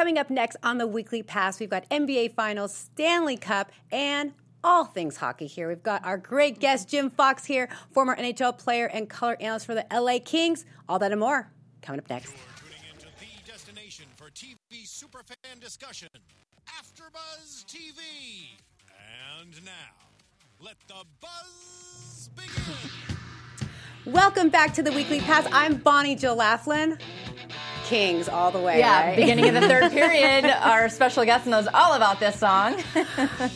Coming up next on the Weekly Pass, we've got NBA Finals, Stanley Cup, and all things hockey here. We've got our great guest, Jim Fox, here, former NHL player and color analyst for the LA Kings. All that and more coming up next. Tuning into the destination for TV superfan discussion, AfterBuzz TV. And now, let the buzz begin. Welcome back to the Weekly Pass. I'm Bonnie Jill Laflin. Kings all the way. Yeah, right? beginning of the third period, our special guest knows all about this song.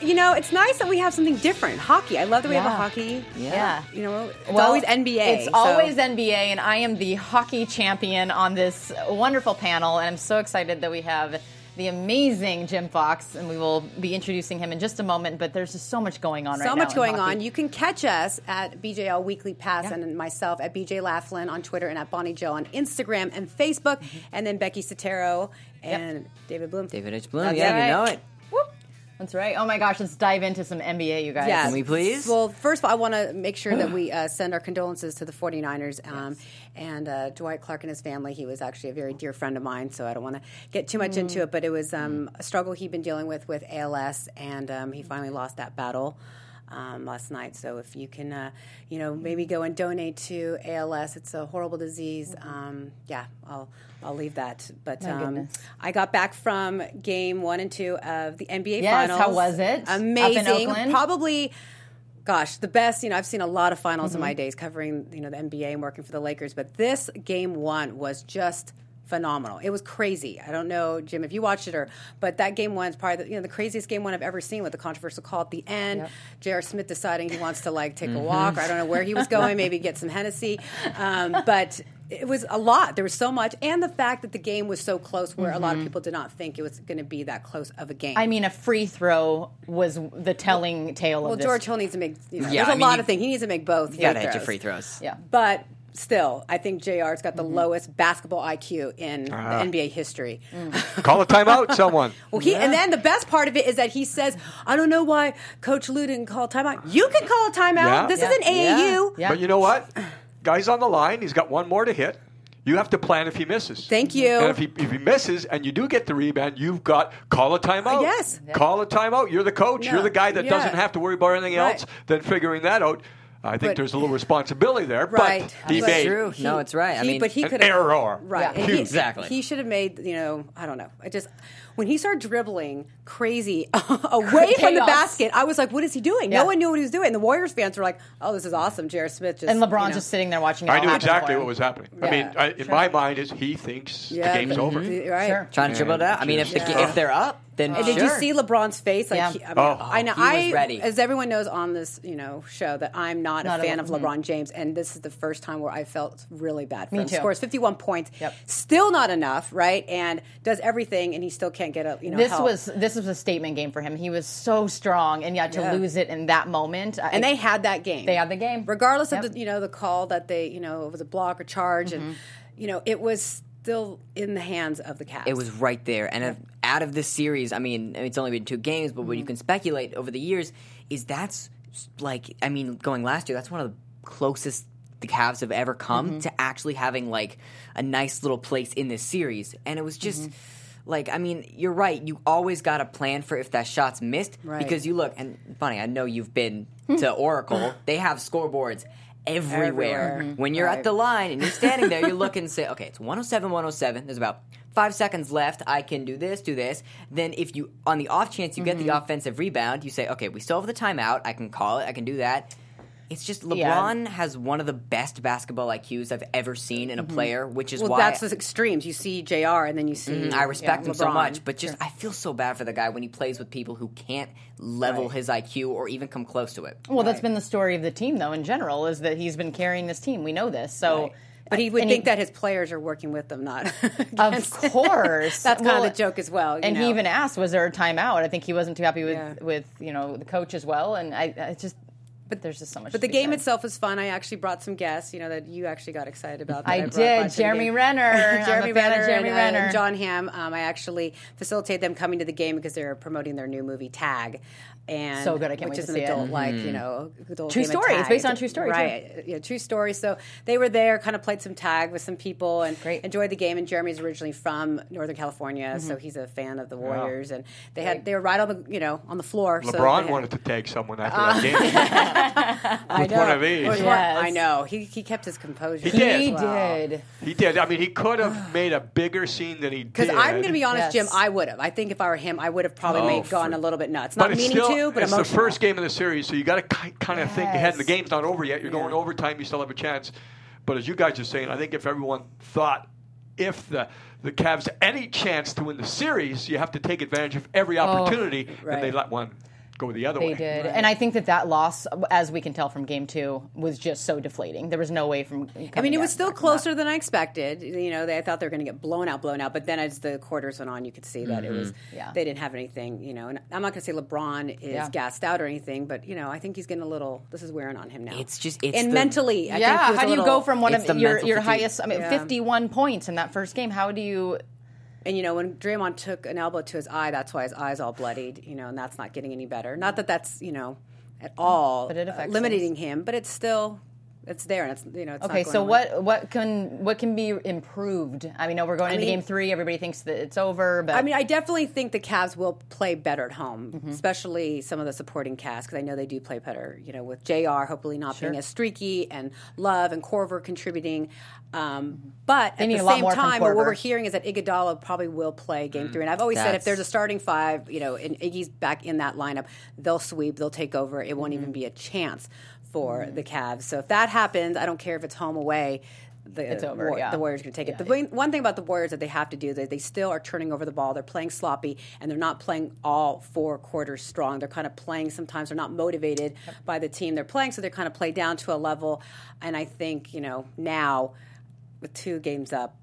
You know, it's nice that we have something different. Hockey. I love that we have a Yeah. hockey. Yeah. You know, it's Well, always NBA. It's so- always NBA, and I am the hockey champion on this wonderful panel, and I'm so excited that we have the amazing Jim Fox, and we will be introducing him in just a moment. But there's just so much going on right now. so much going on. You can catch us at BJL Weekly Pass Yeah. and myself at BJ Laflin on Twitter and at Bonnie Joe on Instagram and Facebook, Mm-hmm. and then Becky Sotero and David Bloom. David H. Bloom, That's yeah, right. you know it. Whoop. That's right. Oh my gosh, let's dive into some NBA, you guys. Yes. Can we please? Well, first of all, I want to make sure that we uh, send our condolences to the 49ers um, and uh, Dwight Clark and his family. He was actually a very dear friend of mine, so I don't want to get too much into it, but it was um, a struggle he'd been dealing with with ALS, and um, he finally lost that battle. Um, last night, so if you can, uh, you know, maybe go and donate to ALS. It's a horrible disease. Um, yeah, I'll I'll leave that. But um. I got back from game one and two of the NBA Yes, finals. how was it? Amazing. Probably gosh, the best. You know, I've seen a lot of finals Mm-hmm. in my days covering you know the NBA and working for the Lakers, but this game one was just phenomenal. It was crazy. I don't know, Jim, if you watched it or, but that game one is probably the, you know the craziest game one I've ever seen with the controversial call at the end. Yep. J.R. Smith deciding he wants to like take Mm-hmm. a walk. Or I don't know where he was going. maybe get some Hennessy, um, but. It was a lot. There was so much, and the fact that the game was so close, where a lot of people did not think it was going to be that close of a game. Mm-hmm. I mean, a free throw was the telling tale Well, of this. Well, George Hill needs to make. You know, Yeah, there's I a mean, lot you- of things. He needs to make both. You gotta hit your free throws. Yeah. But still, I think Jr's got the Mm-hmm. lowest basketball IQ in Uh-huh. NBA history. Mm. Call a timeout, someone. Well, he and then the best part of it is that he says, "I don't know why Coach Lue didn't call a timeout. You can call a timeout. Yeah. This Yeah. is an AAU. Yeah. But you know what? Guy's on the line. He's got one more to hit. You have to plan if he misses. Thank you. And if he, if he misses and you do get the rebound, you've got call a timeout. Uh, yes. Call a timeout. You're the coach. No. You're the guy that Yeah. doesn't have to worry about anything Right. else than figuring that out. I think But- there's a little responsibility there, Right. but he But made True. he- no, it's right. I he- mean, but he an could error. Right. Yeah. And he- Exactly. He should have made, you know, I don't know. I just when he started dribbling crazy away from the basket, I was like, what is he doing? Yeah. No one knew what he was doing. And the Warriors fans were like, oh, this is awesome. J.R. Smith just and LeBron's you know. just sitting there watching it I knew exactly what was happening. I mean, I, in Sure. my mind, is he thinks Yeah, the game's but- over. Right. Sure. Trying to dribble it out. I mean, if the, if they're up, then And did you sure. see LeBron's face? Like, Yeah. he, I, mean, Oh. I know. He was I, ready. as everyone knows on this, you know, show, that I'm not, Not a a- fan of mhm. LeBron James, and this is the first time where I felt really bad for Me him. too. Scores 51 points, Yep. still not enough, right? And does everything, and he still can't get a, you know, This help. was this was a statement game for him. He was so strong, and yet to Yeah. lose it in that moment, and they had that game. They had the game. regardless Yep. of the, you know, the call that they, you know, it was a block or charge, Mm-hmm. and you know, it was still in the hands of the Cavs. It was right there. And if, out of this series, I mean, it's only been two games, but what Mm-hmm. you can speculate over the years is that's like, I mean, going last year, that's one of the closest the Cavs have ever come Mm-hmm. to actually having like a nice little place in this series. And it was just. Mm-hmm. Like I mean, you're right. You always got to plan for if that shot's missed Right. because you look and funny. I know you've been to Oracle. They have scoreboards everywhere. Everywhere. When you're Right. at the line and you're standing there, you're looking and say, okay, it's 107, 107. There's about five seconds left. I can do this, do this. Then if you, on the off chance you get Mm-hmm. the offensive rebound, you say, okay, we still have the timeout. I can call it. I can do that. It's just LeBron Yeah. has one of the best basketball IQs I've ever seen in a player, which is Mm-hmm. well, why that's the extremes. You see Jr. and then you see. Mhm, I respect yeah, him so much, but just I feel so bad for the guy when he plays with people who can't level Right. his IQ or even come close to it. Well, that's been the story of the team, though. In general, is that he's been carrying this team. We know this. So, Right. But he would and think that his players are working with them, not Of course, That's kind of the joke as well. you and know. he even asked, "Was there a timeout?" I think he wasn't too happy with Yeah. with you know the coach as well. And I, I just but there's just so much. But the game said. itself was fun. I actually brought some guests, you know, that you actually got excited about. that I brought did. by to Jeremy. Renner. I'm a Jeremy fan of Renner Jeremy and, uh, Renner. and Jon Hamm. Um, I actually facilitated them coming to the game because they're promoting their new movie Tag. And So good, I can't which wait is to an see it. adult, like you know, adult True game story. It's based on true story, too. right? Yeah, true story. So they were there, kind of played some tag with some people, and Great. enjoyed the game. And Jeremy's originally from Northern California, so he's a fan of the Warriors. And they had they were right on the you know on the floor. so LeBron they had- wanted to tag someone after that game. I with know. one of these. Yes. I know. He he kept his composure. He did. He as well. did. He did. I mean, he could have made a bigger scene than he did. Because I'm going to be honest, Yes. Jim. I would have. I think if I were him, I would have probably Oh, made, gone a little bit nuts. Not it's meaning still, to, but it's emotional. the first game of the series, so you got to kind of think ahead. And the game's not over yet. You're going overtime. You still have a chance. But as you guys are saying, I think if everyone thought if the the Cavs had any chance to win the series, you have to take advantage of every oh, opportunity, and they right. let one go the other They way. did, and I think that that loss, as we can tell from Game Two, was just so deflating. There was no way from. I mean, it was still closer than I expected. You know, they, I thought they were going to get blown out, blown out. But then as the quarters went on, you could see that it was mm-hmm. Yeah. they didn't have anything. You know, and I'm not going to say LeBron is Yeah. gassed out or anything, but you know, I think he's getting a little. This is wearing on him now. It's just- it's and the- mentally, I yeah, think how a do you little- go from one of your your fatigue. highest? I mean, Yeah. fifty-one points in that first game. How do you? And you know, when Draymond took an elbow to his eye, that's why his eye's all bloodied. You know, and that's not getting any better. Not that that's you know at mm, all But it affects limiting him, but it's still it's there, and it's you know it's Okay, so away. what what can what can be improved? I mean, no, we're going into mean- Game Three. Everybody thinks that it's over, but I mean, I definitely think the Cavs will play better at home, Mm-hmm. especially some of the supporting cast because I know they do play better. You know, with Jr. hopefully not being as streaky and Love and Korver contributing. Um, but at the same time, what we're hearing is that Iguodala probably will play Game Three. And I've always said if there's a starting five, you know, and Iggy's back in that lineup, they'll sweep, they'll take over. It won't Mm-hmm. even be a chance for mm-hmm. the Cavs. So if that happens, I don't care if it's home away. The, It's over, War- yeah. the Warriors are going to take it. The one- one thing about the Warriors that they have to do is that they still are turning over the ball. They're playing sloppy, and they're not playing all four quarters strong. They're kind of playing. Sometimes they're not motivated by the team they're playing, so they're kind of play down to a level. And I think you know now, with two games up,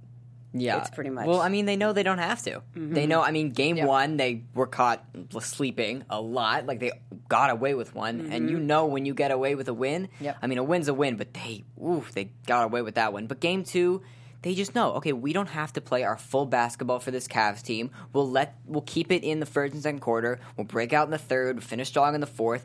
Yeah, It's pretty much- Mm-hmm. Well, I mean, they know they don't have to. They know. I mean, game one they were caught sleeping a lot. Like they got away with one, and Mm-hmm. you know when you get away with a win. Yep. I mean, a win's a win, but they, oof, they got away with that one. But game two. They just know, okay, we don't have to play our full basketball for this Cavs team. We'll let we'll keep it in the first and second quarter. We'll break out in the third, We finish strong in the fourth.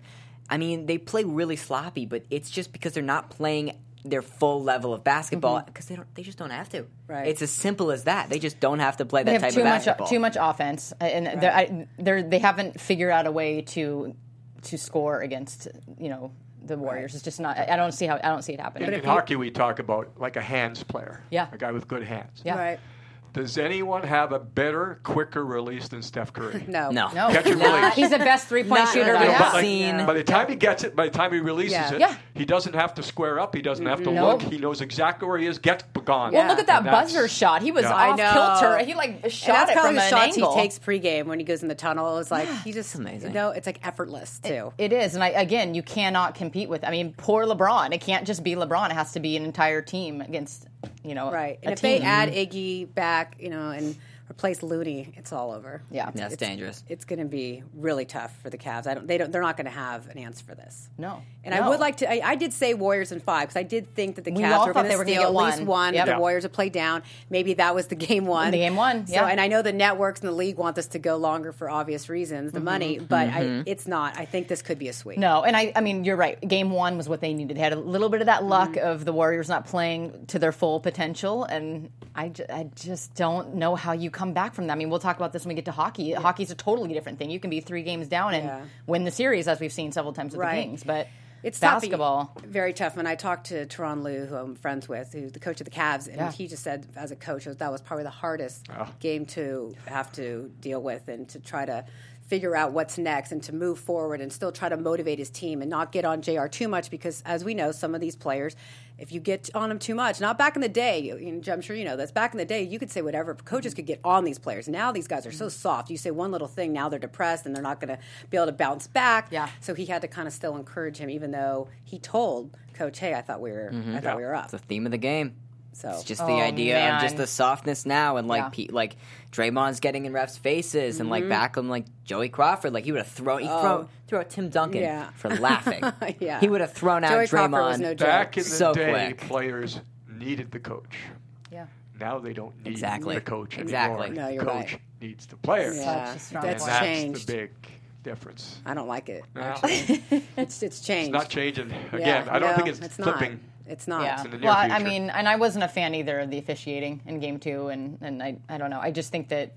I mean, they play really sloppy, but it's just because they're not playing their full level of basketball because they don't they just don't have to. Mm-hmm. Right. It's as simple as that. They just don't have to play that they type too of much basketball. too much offense, and they're, I, they're they haven't figured out a way to to score against you know the Warriors. It's just not. I I don't see how I don't see it happening. In, in hockey, we talk about like a hands player. Yeah. A guy with good hands. Yeah. right? Does anyone have a better, quicker release than Steph Curry? No, no, No, Catch and release. he's the best three point shooter we No, I've But like, seen- by the time he gets it, by the time he releases Yeah. it, Yeah. he doesn't have to square up. He doesn't have to Nope. look. He knows exactly where he is. Gets gone. Well, look at that buzzer shot. He was Yeah. off I know. kilter. He like And shot that's it probably from the an shots angle. he takes pregame when he goes in the tunnel. It's like he just amazing. No, it's like effortless too. It is, and I, again, you cannot compete with. I mean, poor LeBron. It can't just be LeBron. It has to be an entire team against, you know, right. And if team. they add Iggy back, you know, and replace Looney, it's all over. Yeah. That's It's- dangerous. It's going to be really tough for the Cavs. I don't. They don't. They're not going to have an answer for this. No. And I would like to. I, I did say Warriors in five because I did think that the We Cavs were going to were gonna steal get at least one. one. Yep. The Yeah. Warriors would play down. Maybe that was the game one. The game one, So, yeah. and I know the networks and the league want this to go longer for obvious reasons, the money. But Mm-hmm. it's not. I think this could be a sweep. No, and I, I mean, you're right. Game one was what they needed. They had a little bit of that luck Mm-hmm. of the Warriors not playing to their full potential, and I, I just don't know how you come back from that. I mean, we'll talk about this when we get to hockey. Hockey's a totally different thing. You can be three games down and Yeah. win the series, as we've seen several times with Right. the Kings. But It's tough. basketball. very tough. And I talked to Tyronn Lue, who I'm friends with, who's the coach of the Cavs, and Yeah. he just said, as a coach, that was probably the hardest oh. game to have to deal with and to try to figure out what's next and to move forward and still try to motivate his team and not get on JR too much because, as we know, some of these players, if you get on them too much, not back in the day, I'm sure you know this, back in the day, you could say whatever. Coaches could get on these players. Now these guys are so mm-hmm. soft. You say one little thing, now they're depressed and they're not going to be able to bounce back. Yeah. So he had to kind of still encourage him, even though he told Coach, "Hey, I thought we were, I thought mm-hmm. we were up." It's the theme of the game. So It's just Oh, the idea man. of just the softness now, and like Yeah. pe- like Draymond's getting in refs' faces, and like back him like Joey Crawford, like he would have thrown he Mm-hmm. Oh. throw throw out Tim Duncan Yeah. for laughing. Yeah. he would have thrown out Joey Draymond. Crawford was no. Back in the So day, quick. players needed the coach. Yeah. Now they don't need Exactly. the coach Exactly. anymore. No, you're coach right. needs the player. Yeah, Such a strong that's and that's changed. the big difference. I don't like it. Well, Actually, it's it's changed. It's not changing. Yeah, Again, I don't no, think it's, it's not. Flipping. It's not. Yeah. in the near well, I mean, and I wasn't a fan either of the officiating in Game Two, and and I I don't know. I just think that it,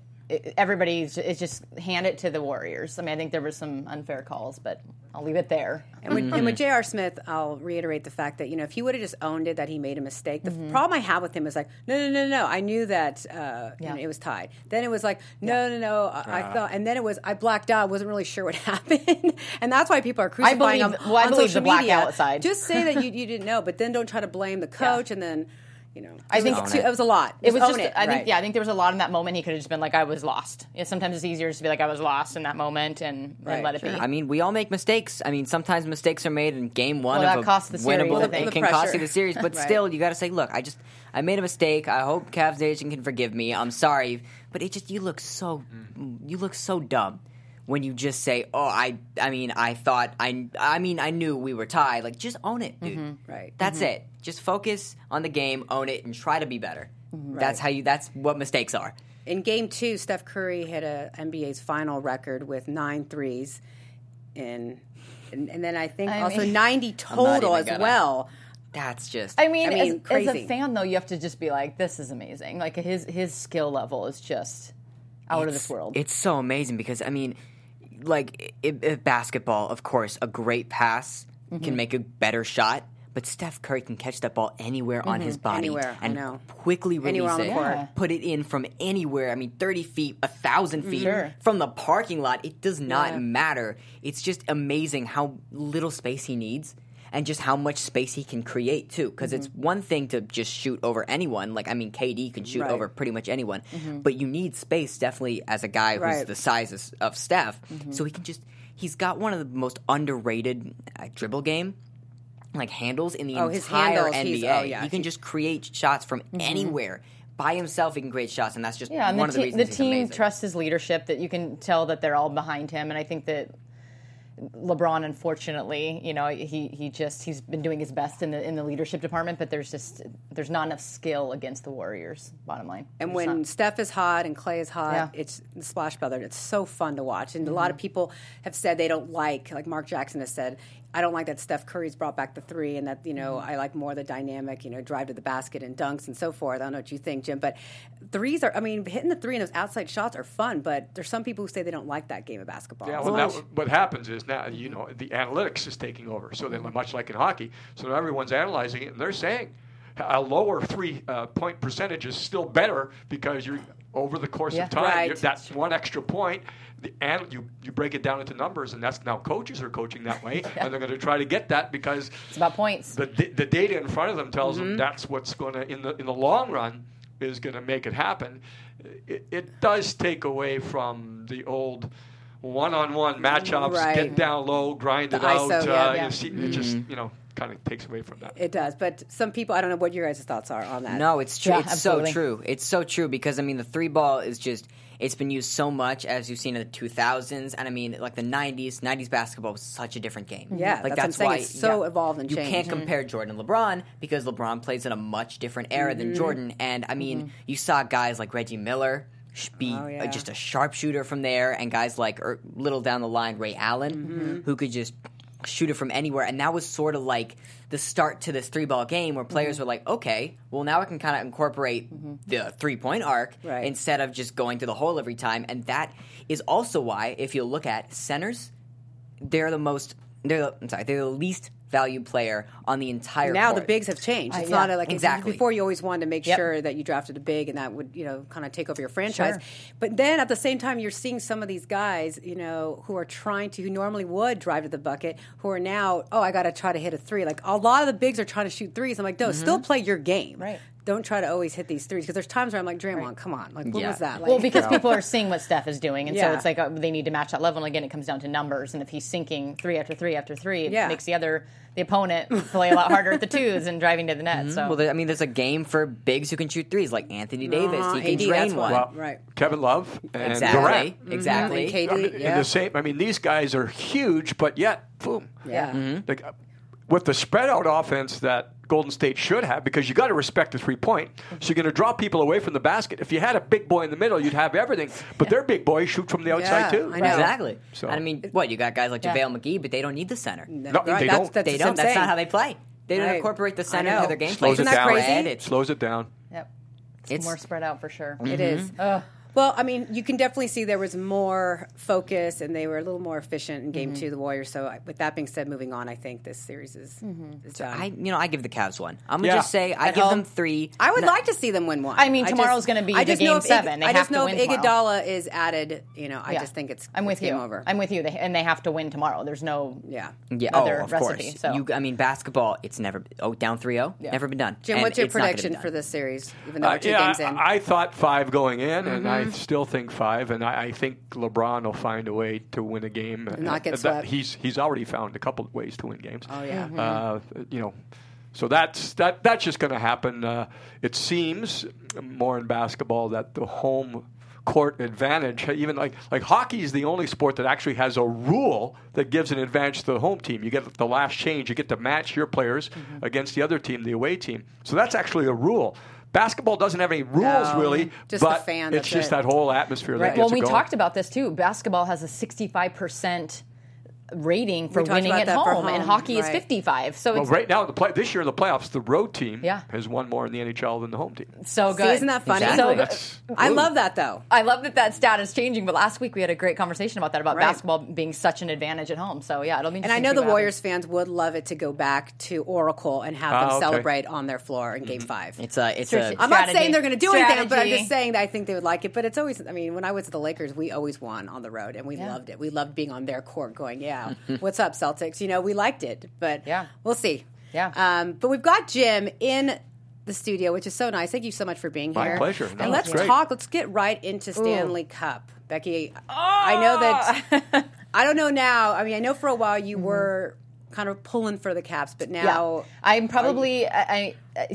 everybody's is just hand it to the Warriors. I mean, I think there were some unfair calls, but I'll leave it there. And with, Mm-hmm. and with J.R. Smith, I'll reiterate the fact that you know if he would have just owned it that he made a mistake. The Mm-hmm. problem I have with him is like, no, no, no, no. I knew that uh, you know, it was tied. Then it was like, no, no, no. I, I thought, and then it was I blacked out. wasn't really sure what happened, and that's why people are crucifying believe- him well, I on believe social the media. blackout side. Just say that you, you didn't know, but then don't try to blame the coach and then. You know, I think it was, too, it. it was a lot. It was own just, it, I think, yeah, I think there was a lot in that moment. He could have just been like, I was lost. Yeah, sometimes it's easier just to be like, I was lost in that moment and, Right, and let it sure. be. I mean, we all make mistakes. I mean, sometimes mistakes are made in game one Well, of that a the series, winnable. I think. It can The cost you the series, but Right. still, you got to say, look, I just I made a mistake. I hope Cavs Nation can forgive me. I'm sorry, but it just you look so mm. you look so dumb when you just say, oh, I I mean, I thought I I mean, I knew we were tied. Like, just own it, dude. Mm-hmm. Right. That's it. Just focus on the game, own it, and try to be better. Mm-hmm. That's how you. That's what mistakes are. In game two, Steph Curry hit a NBA's final record with nine threes, and and, and then I think I also mean- ninety total as gonna- well. That's just. I mean, I mean, as, as a fan though, you have to just be like, this is amazing. Like his his skill level is just out of this world. It's so amazing because I mean, like i i basketball, of course, a great pass Mm-hmm. can make a better shot. But Steph Curry can catch that ball anywhere on his body Mm-hmm. Anywhere, and know. quickly release Anywhere on the it. Yeah. put it in from anywhere. I mean, thirty feet, a thousand feet Sure. from the parking lot. It does not Yeah. matter. It's just amazing how little space he needs. And just how much space he can create too, because it's Mm-hmm. one thing to just shoot over anyone. Like I mean, KD can shoot Right. Mm-hmm. over pretty much anyone, but you need space definitely as a guy who's Right. the size of, of Steph, Mm-hmm. so he can just. He's got one of the most underrated uh, dribble game, like handles in the Oh, entire handles, NBA. oh, yeah. He can just create shots from Mm-hmm. anywhere by himself. He can create shots, and that's just yeah, and one the, of the te- reasons the he's team amazing. trusts his leadership. That you can tell that they're all behind him, and I think that LeBron, unfortunately, you know, he he just he's been doing his best in the in the leadership department, but there's just there's not enough skill against the Warriors. Bottom line, And There's when not. Steph is hot and Clay is hot, Yeah. it's the Splash Brothers. It's so fun to watch. And a Mm-hmm. lot of people have said they don't like, like Mark Jackson has said, I don't like that Steph Curry's brought back the three, and that you know Mm-hmm. I like more the dynamic, you know, drive to the basket and dunks and so forth. I don't know what you think, Jim, but threes are. I mean, hitting the three and those outside shots are fun, but there's some people who say they don't like that game of basketball. Yeah, well, that, what happens is now you know the analytics is taking over. So then, much like in hockey, so now everyone's analyzing it and they're saying a lower three uh, point percentage is still better because you're over the course Yeah. of time. Right. That's one extra point. The, and you you break it down into numbers, and that's now coaches are coaching that way, and they're going to try to get that because it's about points. the d- the data in front of them tells Mm-hmm. them that's what's going to in the in the long run is going to make it happen. It, it does take away from the old one-on-one matchups, Right. get down low, grind The it out. ISO, uh, yeah, you yeah. see, It just you know kind of takes away from that. it does, but some people, I don't know what your guys' thoughts are on that. No, it's true. Yeah, it's absolutely. so true. It's so true because I mean the three ball is just it's been used so much as you've seen in the 2000s and I mean like the 90s 90s basketball was such a different game. Yeah, like that's what I'm why It's so yeah, evolved and you changed. can't compare Jordan and LeBron because LeBron plays in a much different era Mm-hmm. than Jordan and I mean you saw guys like Reggie Miller sh- be Oh, uh, yeah. just a sharpshooter from there and guys like er, little down the line Ray Allen Mm-hmm. who could just shoot it from anywhere and that was sort of like the start to this three ball game where Mm-hmm. players were like okay well now I can kind of incorporate the three point arc Right. instead of just going to the hole every time and that is also why if you look at centers they're the most they're the, I'm sorry they're the least valued player on the entire now the bigs have changed. It's yeah, not a, like exactly. before. You always wanted to make Yep. sure that you drafted a big, and that would you know kind of take over your franchise. Sure. But then at the same time, you're seeing some of these guys, you know, who are trying to who normally would drive to the bucket, who are now oh I got to try to hit a three. Like a lot of the bigs are trying to shoot threes. I'm like, no, mm-hmm. still play your game. Right. Don't try to always hit these threes because there's times where I'm like, Draymond, come on, like what Yeah. was that? Like, Well, because people are seeing what Steph is doing, and so it's like uh, they need to match that level. And again, it comes down to numbers. And if he's sinking three after three after three, it Yeah. makes the other the opponent play a lot harder at the twos and driving to the net. So Well, there, I mean, there's a game for bigs who can shoot threes, like Anthony Davis. Uh-huh, he can AD, drain one. Well, Right. Kevin Love and Exactly. Durant. Exactly. and KD, I mean, in yeah. the same. I mean, these guys are huge, but yet, boom. yeah. Mm-hmm. Like, uh, with the spread out offense that Golden State should have, because you got to respect the three point. So you're going to draw people away from the basket. If you had a big boy in the middle, you'd have everything. But their big boys shoot from the outside Yeah, too. I know. Exactly. So- I mean, what you got guys like Yeah. JaVale McGee, but they don't need the center. No, Right, they that's, don't. That's they don't. That's saying. not how they play. They don't Right. incorporate the center know. into their game Slows plan. it Isn't that down. crazy? It's- Slows it down. yep, it's, It's- more spread out for sure. Mm-hmm. It is. Ugh. Well, I mean, you can definitely see there was more focus and they were a little more efficient in game Mm-hmm. two, the Warriors. So, I- with that being said, moving on, I think this series is, Mm-hmm. is done. I, you know, I give the Cavs one. I'm gonna Yeah. just say I At give home? them three. I would No- like to see them win one. I mean, just- tomorrow's gonna be I the just know game if Ig- seven. They I just to know win if tomorrow. Iguodala is added, you know, I Yeah. just think it's, I'm with it's game you. over. I'm with you. They, and they have to win tomorrow. There's no yeah. Yeah, other oh, of recipe, course. so. You, I mean, basketball. It's never oh down 3-0. Yeah. Never been done. Jim, And what's your it's not gonna be prediction for this series? Even though Uh, we're two games in. I, I thought five going in, and I Mm-hmm. still think five. And I, I think LeBron will find a way to win a game. not get Uh, that- swept. He's he's already found a couple of ways to win games. Oh, yeah. Mhm. Uh, you know, so that's that that's just going to happen. Uh, it seems more in basketball that the home court advantage, even like like hockey, is the only sport that actually has a rule that gives an advantage to the home team. You get the last change. You get to match your players Mm-hmm. against the other team, the away team. So that's actually a rule. Basketball doesn't have any rules No, really, just the but fan, it's just it. that whole atmosphere that Right. gets Well, we going. talked about this too. Basketball has a 65% rating for winning at that for home, and home, hockey is 55. So Well, it's right now, the play, this year in the playoffs, the road team Yeah. has won more in the NHL than the home team. so See, good. isn't that funny? Exactly. So That's- I love that, though. I love that that stat is changing. But last week we had a great conversation about that about Right. basketball being such an advantage at home. So yeah, it'll be. And I know the Warriors happens. fans would love it to go back to Oracle and have Ah, them okay. celebrate on their floor in Game Five. It's a it's Strate- a I'm not saying they're going to do anything, but I'm just saying that I think they would like it. But it's always, I mean, when I was at the Lakers, we always won on the road, and we Yeah. loved it. We loved being on their court, going, "Yeah, Mm-hmm. what's up, Celtics?" You know, we liked it, but Yeah. we'll see. Yeah. Um, but we've got Jim in the studio, which is so nice. Thank you so much for being My here. My pleasure. No, and let's great. talk. Let's get right into Stanley Cup, Becky. I know that. Ah! I don't know now. I mean, I know for a while you mm-hmm. were kind of pulling for the Caps, but now Yeah. I'm probably I, I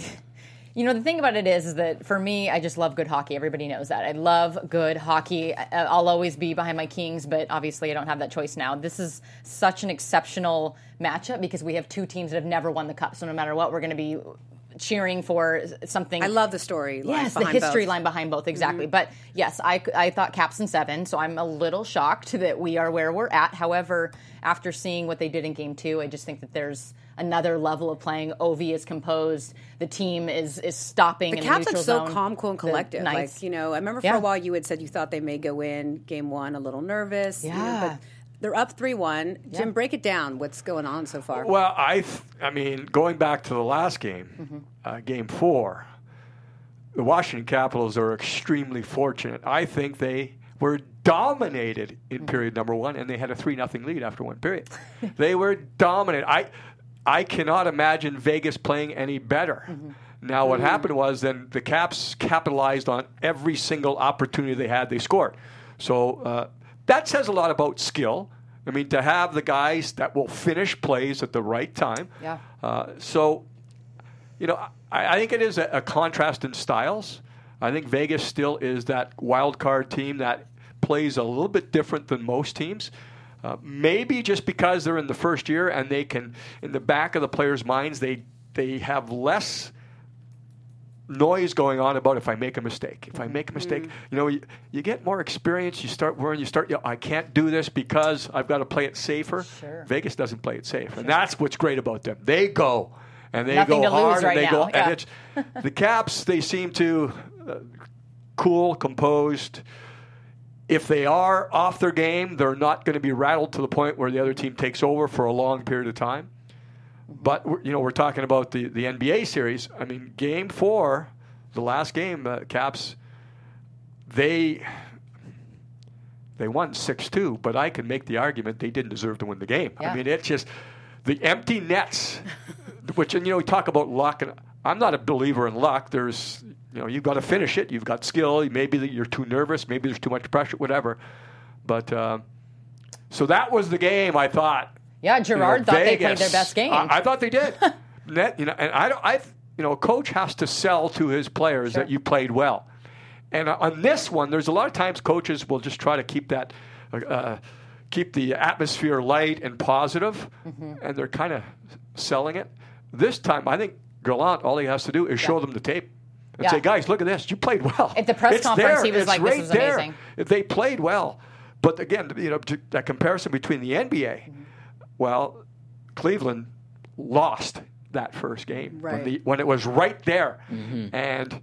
you know the thing about it is is that for me I just love good hockey. Everybody knows that. I love good hockey. I'll always be behind my Kings, but obviously I don't have that choice now. This is such an exceptional matchup because we have two teams that have never won the cup. So no matter what, we're going to be cheering for something I love the story. Yes, the history line behind both, exactly. Mm-hmm. But yes, I, I thought Caps and seven, so I'm a little shocked that we are where we're at. However, after seeing what they did in game two, I just think that there's another level of playing. Ovi is composed. The team is is stopping. The in Caps the are neutral so zone. calm, cool, and The collective. Like you know, I remember for Yeah. a while you had said you thought they may go in game one a little nervous. you know, Yeah. but they're up three one. Jim, break it down. What's going on so far? Well, I, th- I mean, going back to the last game, Mm-hmm. uh, game four, the Washington Capitals are extremely fortunate. I think they were dominated Mm-hmm. in period number one, and they had a three nothing lead after one period. they were dominant. I, I cannot imagine Vegas playing any better. Mm-hmm. Now, what happened was then the Caps capitalized on every single opportunity they had. They scored. So uh, that says a lot about skill. I mean, to have the guys that will finish plays at the right time. Yeah. Uh, so, you know, I, I think it is a, a contrast in styles. I think Vegas still is that wild card team that plays a little bit different than most teams. Uh, maybe just because they're in the first year and they can, in the back of the players' minds, they they have less noise going on about if I make a mistake. If I make a mistake, you know, you, you get more experience. You start worrying. You start. You know, I can't do this because I've got to play it safer. Sure. Vegas doesn't play it safe, and that's what's great about them. They go and they Nothing go hard right and they now, go. yeah. And it's the Caps. They seem to uh, cool, composed. If they are off their game, they're not going to be rattled to the point where the other team takes over for a long period of time. But you know, we're talking about the, the NBA series. I mean, Game Four, the last game, uh, Caps, they they won six two. But I can make the argument they didn't deserve to win the game. Yeah. I mean, it's just the empty nets, which and you know we talk about luck, and I'm not a believer in luck. There's, you know, you've got to finish it. You've got skill. Maybe you're too nervous. Maybe there's too much pressure. Whatever. But uh, so that was the game. I thought. Yeah, you know, Gerard thought they played their best game. I, I thought they did. Net, you know, and I, don't- I, you know, a coach has to sell to his players Sure. that you played well. And on this one, there's a lot of times coaches will just try to keep that, uh, keep the atmosphere light and positive, Mm-hmm. and they're kind of selling it. This time, I think Gallant, all he has to do is show them the tape and Yeah. say, "Guys, look at this. You played well." At the press It's conference, there. he was It's like, "This is there. amazing." They played well, but again, you know, to, that comparison between the NBA, Mm-hmm. well, Cleveland lost that first game when, the, when it was right there, and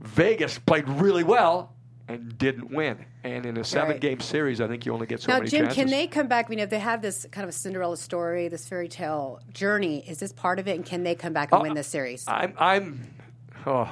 Vegas played really well and didn't win. And in a seven-game series, I think you only get so now, many Jim, chances. can they come back? I mean, if they have this kind of a Cinderella story, this fairy tale journey, is this part of it? And can they come back and win this series? I'm I'm oh,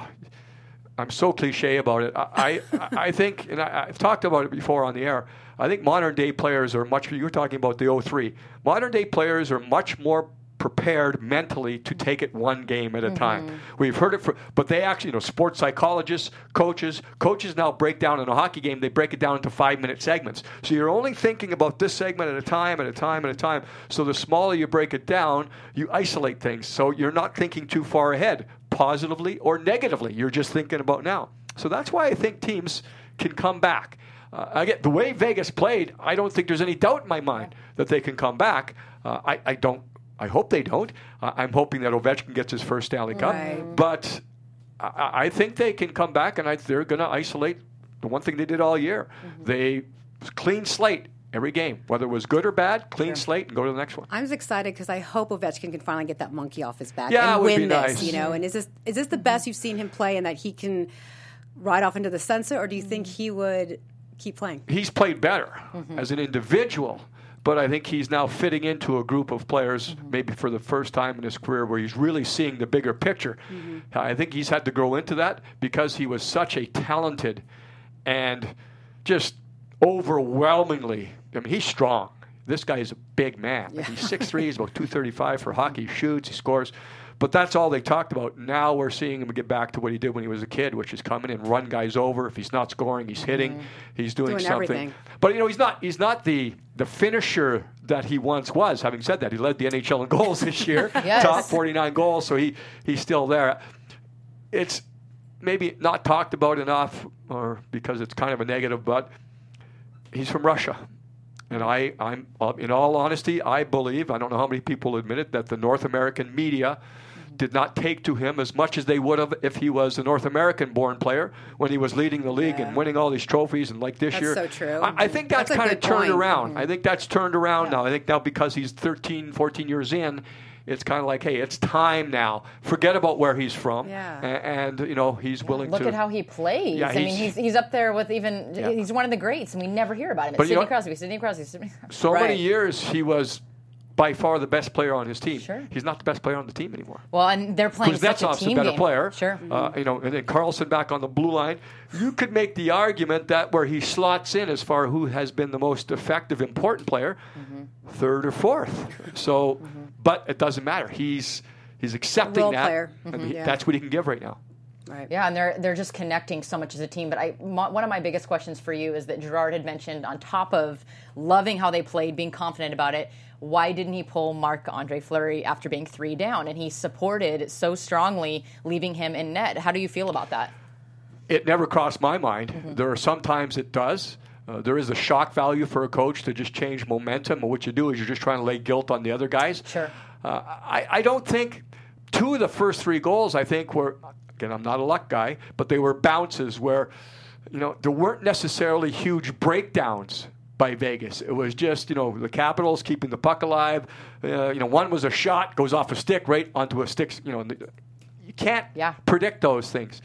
I'm so cliche about it. I I, I think, and I, I've talked about it before on the air. I think modern day players are much. You were talking about the 03. Modern day players are much more prepared mentally to take it one game at a time. Mm-hmm. We've heard it for, but they actually, you know, sports psychologists, coaches, coaches now break down in a hockey game. They break it down into five minute segments. So you're only thinking about this segment at a time, at a time, at a time. So the smaller you break it down, you isolate things. So you're not thinking too far ahead, positively or negatively. You're just thinking about now. So that's why I think teams can come back. Uh, again, the way Vegas played, I don't think there's any doubt in my mind that they can come back. Uh, I, I don't. I hope they don't. Uh, I'm hoping that Ovechkin gets his first Stanley Cup. Right. But I, I think they can come back, and I, they're going to isolate the one thing they did all year. They clean slate every game, whether it was good or bad. Clean slate and go to the next one. I'm just excited because I hope Ovechkin can finally get that monkey off his back Yeah, it and would win be this. nice. You know, and is this is this the best you've seen him play, and that he can ride off into the sunset, or do you think he would keep playing? he's played better Mm-hmm. as an individual, but I think he's now fitting into a group of players, Mm-hmm. maybe for the first time in his career, where he's really seeing the bigger picture. Mm-hmm. I think he's had to grow into that because he was such a talented and just overwhelmingly. I mean, he's strong. This guy is a big man. He's 6'3", he's about 235 for hockey. He shoots, he scores. But that's all they talked about. Now we're seeing him get back to what he did when he was a kid, which is coming in and run guys over. If he's not scoring, he's hitting. Mm-hmm. He's doing, Doing something. everything. But you know, he's not he's not the the finisher that he once was. Having said that, he led the NHL in goals this year. Yes. Top 49 goals, so he he's still there. It's maybe not talked about enough or because it's kind of a negative, but he's from Russia. And I, I'm, uh, in all honesty, I believe, I don't know how many people admit it, that the North American media did not take to him as much as they would have if he was a North American born player when he was leading the league and winning all these trophies and like this That's year. so true. I, I think that's, That's kind of turned point. Mm-hmm. around. I think that's turned around now. I think now because he's 13, 14 years in, it's kind of like, hey, it's time now. Forget about where he's from. Yeah. A- And, you know, he's willing Look to. Look at how he plays. Yeah, I mean, he's- he's he's up there with even Yeah. he's one of the greats, and we never hear about him. But It's you Sidney know- Crosby, Sidney Crosby, Sidney Crosby. so many Right. years he was by far the best player on his team. Sure. He's not the best player on the team anymore. Well, and they're playing such a Kuznetsov's team a better game. player. Sure. Uh, you know, and then Carlson back on the blue line. You could make the argument that where he slots in as far who has been the most effective, important player, Mm-hmm. third or fourth. So, but it doesn't matter. He's he's accepting Role that, player. and Mhm. he, Yeah. that's what he can give right now. Right. Yeah, and they're they're just connecting so much as a team. But I, mo- one of my biggest questions for you is that Gerard had mentioned, on top of loving how they played, being confident about it, why didn't he pull Marc Andre Fleury after being three down? And he supported so strongly, leaving him in net. How do you feel about that? it never crossed my mind. Mm-hmm. There are sometimes it does. Uh, there is a shock value for a coach to just change momentum, and what you do is you're just trying to lay guilt on the other guys. Sure. Uh, I, I don't think two of the first three goals I think were again I'm not a luck guy, but they were bounces where you know there weren't necessarily huge breakdowns by Vegas. It was just you know the Capitals keeping the puck alive. Uh, you know one was a shot goes off a stick right onto a stick. You know you can't Yeah. predict those things.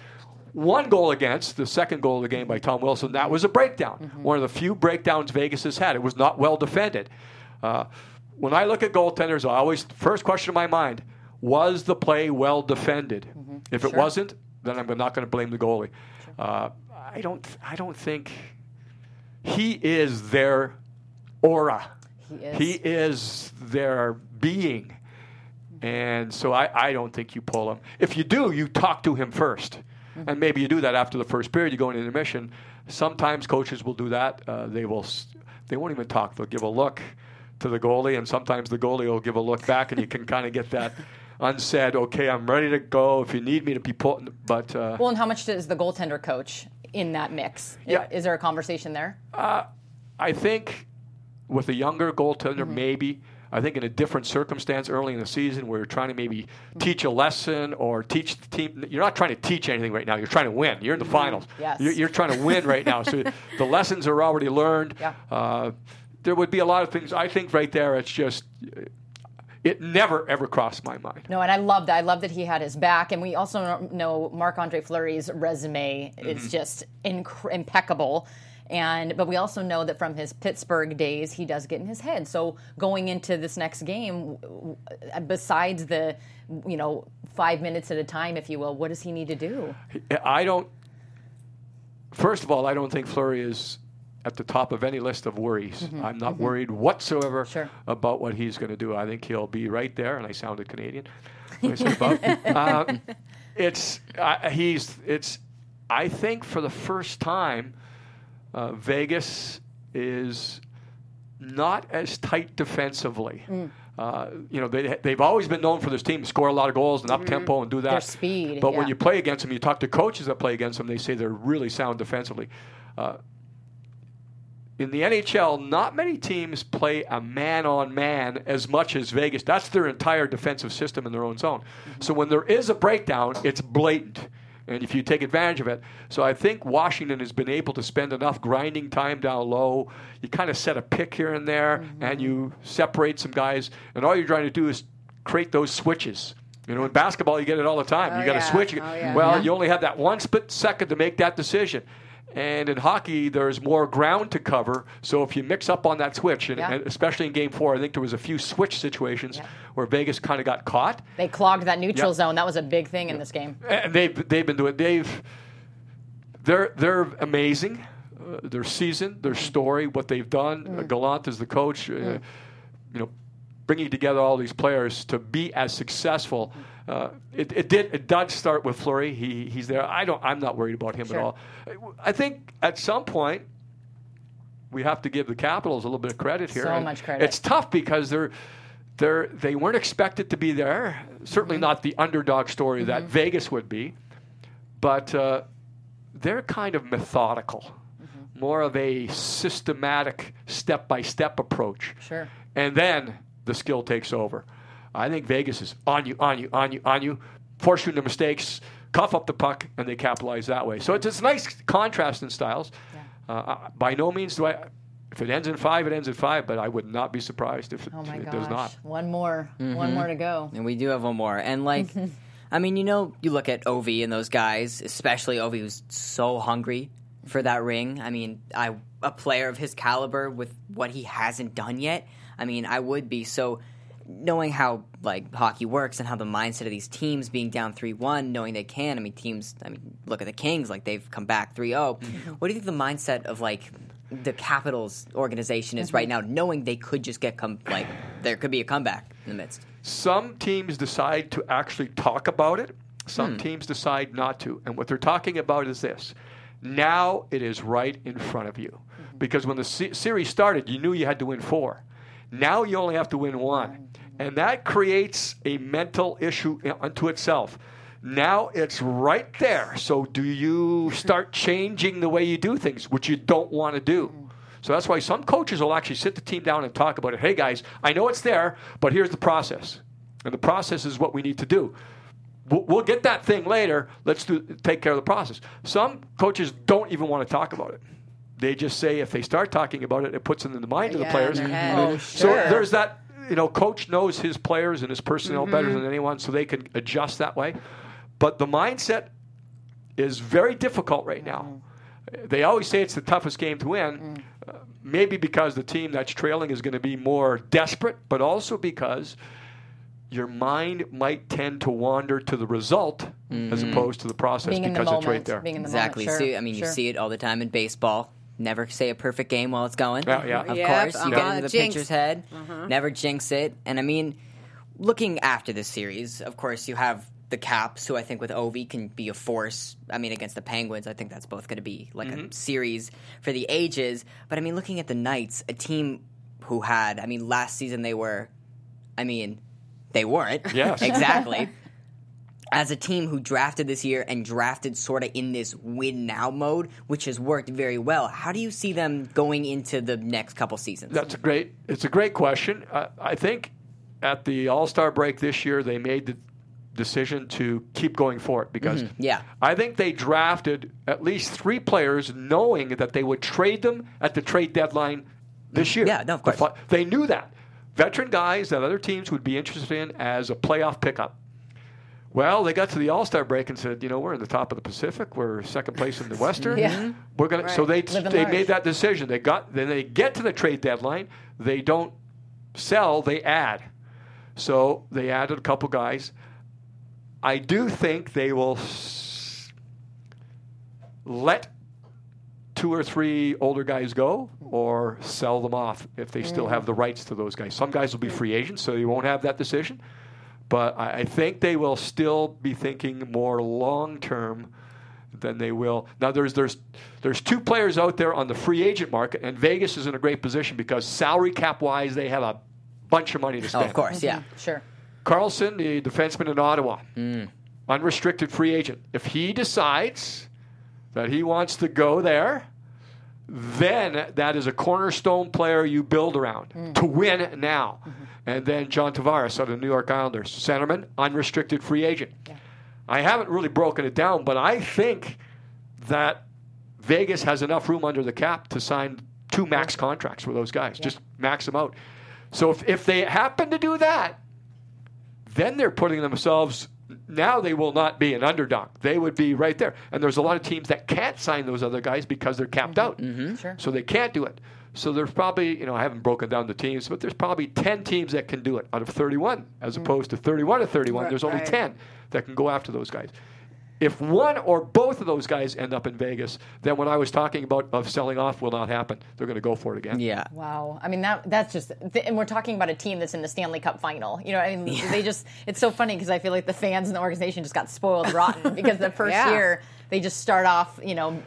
One goal against the second goal of the game by Tom Wilson. That was a breakdown. One of the few breakdowns Vegas has had. It was not well defended. Uh, when I look at goaltenders, I always first question in my mind: Was the play well defended? If it Sure. wasn't, then I'm not going to blame the goalie. Uh, I don't. I don't think he is their aura. He is. He is their being. And so I, I don't think you pull him. If you do, you talk to him 1st And maybe you do that after the first period, you go into intermission. Sometimes coaches will do that. Uh, they will, they won't even talk. They'll give a look to the goalie, and sometimes the goalie will give a look back, and you can kind of get that unsaid. Okay, I'm ready to go. If you need me to be put, but uh, Well, and how much does the goaltender coach in that mix? Yeah. Is there a conversation there? I think with a younger goaltender, Mm-hmm. maybe. I think in a different circumstance early in the season where you're trying to maybe teach a lesson or teach the team. You're not trying to teach anything right now. You're trying to win. You're in the finals. Mm-hmm. Yes. You're, you're trying to win right now. So the lessons are already learned. Yeah. Uh, there would be a lot of things. I think right there, it's just, it never, ever crossed my mind. No, and I love that. I love that he had his back. And we also know Marc Andre Fleury's resume Mm-hmm. is just inc- impeccable. And but we also know that from his Pittsburgh days, he does get in his head. So going into this next game, w- besides the you know five minutes at a time, if you will, what does he need to do? I don't. First of all, I don't think Fleury is at the top of any list of worries. I'm not worried whatsoever Mm-hmm. Sure. about what he's going to do. I think he'll be right there. And I sounded Canadian. I said about. um, it's uh, he's it's. I think for the first time, uh, Vegas is not as tight defensively. Mm. Uh, you know, they, they've always been known for this team to score a lot of goals and up tempo and do that. Their speed, But when you play against them, you talk to coaches that play against them, they say they're really sound defensively. Uh, in the NHL, not many teams play a man on man as much as Vegas. That's their entire defensive system in their own zone. So when there is a breakdown, it's blatant. And if you take advantage of it. So I think Washington has been able to spend enough grinding time down low. You kind of set a pick here and there, mm-hmm. and you separate some guys. And all you're trying to do is create those switches. You know, in basketball, you get it all the time. Oh, you got to yeah. switch. Oh, yeah. Well, you only have that one split second to make that decision. And in hockey, there's more ground to cover. So if you mix up on that switch, and, Yeah. and especially in Game Four, I think there was a few switch situations where Vegas kind of got caught. They clogged that neutral Yeah. zone. That was a big thing in this game. And they've they've been doing. They've they're they're amazing. Uh, their season, their story, what they've done. Uh, Gallant is the coach. Uh, You know, bringing together all these players to be as successful. Uh, it, it did. It does start with Fleury. He he's there. I don't. I'm not worried about him Sure. at all. I think at some point we have to give the Capitals a little bit of credit here. So And much credit. It's tough because they're they're they weren't expected to be there. Certainly Mm-hmm. not the underdog story that Vegas would be, but uh, they're kind of methodical, Mm-hmm. more of a systematic step by step approach. Sure. And then the skill takes over. I think Vegas is on you, on you, on you, on you, force you into mistakes, cuff up the puck, and they capitalize that way. So it's, it's a nice contrast in styles. Uh, uh, by no means do I. If it ends in five, it ends in five. But I would not be surprised if it, Oh my it does not. One more. Mm-hmm. One more to go. And we do have one more. And like, I mean, you know, you look at Ovi and those guys, especially Ovi, who's so hungry for that ring. I mean, I a player of his caliber with what he hasn't done yet. I mean, I would be so. Knowing how like hockey works and how the mindset of these teams being down three one, knowing they can. I mean, teams. I mean, look at the Kings; like they've come back 3-0. Mm-hmm. What do you think the mindset of like the Capitals organization is right mm-hmm. now, knowing they could just get come like there could be a comeback in the midst? Some teams decide to actually talk about it. Some hmm. teams decide not to. And what they're talking about is this. Now it is right in front of you. Mm-hmm. Because when the se- series started, you knew you had to win four. Now you only have to win one. And that creates a mental issue unto itself. Now it's right there. So do you start changing the way you do things, which you don't want to do? So that's why some coaches will actually sit the team down and talk about it. Hey guys, I know it's there, but here's the process. And the process is what we need to do. We'll, we'll get that thing later. Let's do take care of the process. Some coaches don't even want to talk about it. They just say if they start talking about it, it puts it in the mind of the players. in their mm-hmm. head. Oh, So there's that. You know, coach knows his players and his personnel better Mm-hmm. than anyone, so they can adjust that way. But the mindset is very difficult right now. They always say it's the toughest game to win, uh, maybe because the team that's trailing is going to be more desperate, but also because your mind might tend to wander to the result as opposed to the process Being in the because moment. it's right there. Being in the Exactly. moment. See, Sure. I mean, you see it all the time in baseball. Never say a perfect game while it's going. Yeah, yeah. Of Yep, course, you get uh-huh, into the jinx. pitcher's head. Never jinx it. And I mean, looking after this series, of course, you have the Caps, who I think with Ovi can be a force. I mean, against the Penguins, I think that's both going to be like a series for the ages. But I mean, looking at the Knights, a team who had, I mean, last season they were, I mean, they weren't. Yes. exactly. As a team who drafted this year and drafted sort of in this win now mode, which has worked very well, how do you see them going into the next couple seasons? That's a great. It's a great question. I, I think at the All Star break this year, they made the decision to keep going for it because Mm-hmm. yeah. I think they drafted at least three players knowing that they would trade them at the trade deadline this year. Yeah, no, of course. They knew that. Veteran guys that other teams would be interested in as a playoff pickup. Well, they got to the All Star break and said, you know, we're in the top of the Pacific. We're second place in the Western. Yeah. We're gonna. So they Live they learn. made that decision. They got then they get to the trade deadline. They don't sell. They add. So they added a couple guys. I do think they will s- let two or three older guys go or sell them off if they still mm. have the rights to those guys. Some guys will be free agents, so you won't have that decision. But I, I think they will still be thinking more long term than they will. Now there's there's there's two players out there on the free agent market, and Vegas is in a great position because salary cap wise they have a bunch of money to Oh, spend. of course, yeah. Mm-hmm. Sure. Karlsson, the defenseman in Ottawa, mm. unrestricted free agent. If he decides that he wants to go there, then that is a cornerstone player you build around mm. to win now. Mm-hmm. And then John Tavares out of the New York Islanders, centerman, unrestricted free agent. I haven't really broken it down, but I think that Vegas has enough room under the cap to sign two max contracts for those guys. Just max them out. So if, if they happen to do that, then they're putting themselves now they will not be an underdog. They would be right there. And there's a lot of teams that can't sign those other guys because they're capped mm-hmm. out. Mm-hmm. Sure. So they can't do it. So there's probably, you know, I haven't broken down the teams, but there's probably 10 teams that can do it out of 31 as mm. opposed to 31 of 31. Right, There's only right. 10 that can go after those guys. If one or both of those guys end up in Vegas, then what I was talking about of selling off will not happen. They're going to go for it again. Yeah. Wow. I mean that that's just th- and we're talking about a team that's in the Stanley Cup final. You know, I mean they just it's so funny because I feel like the fans and the organization just got spoiled rotten because the first Yeah. year they just start off, you know,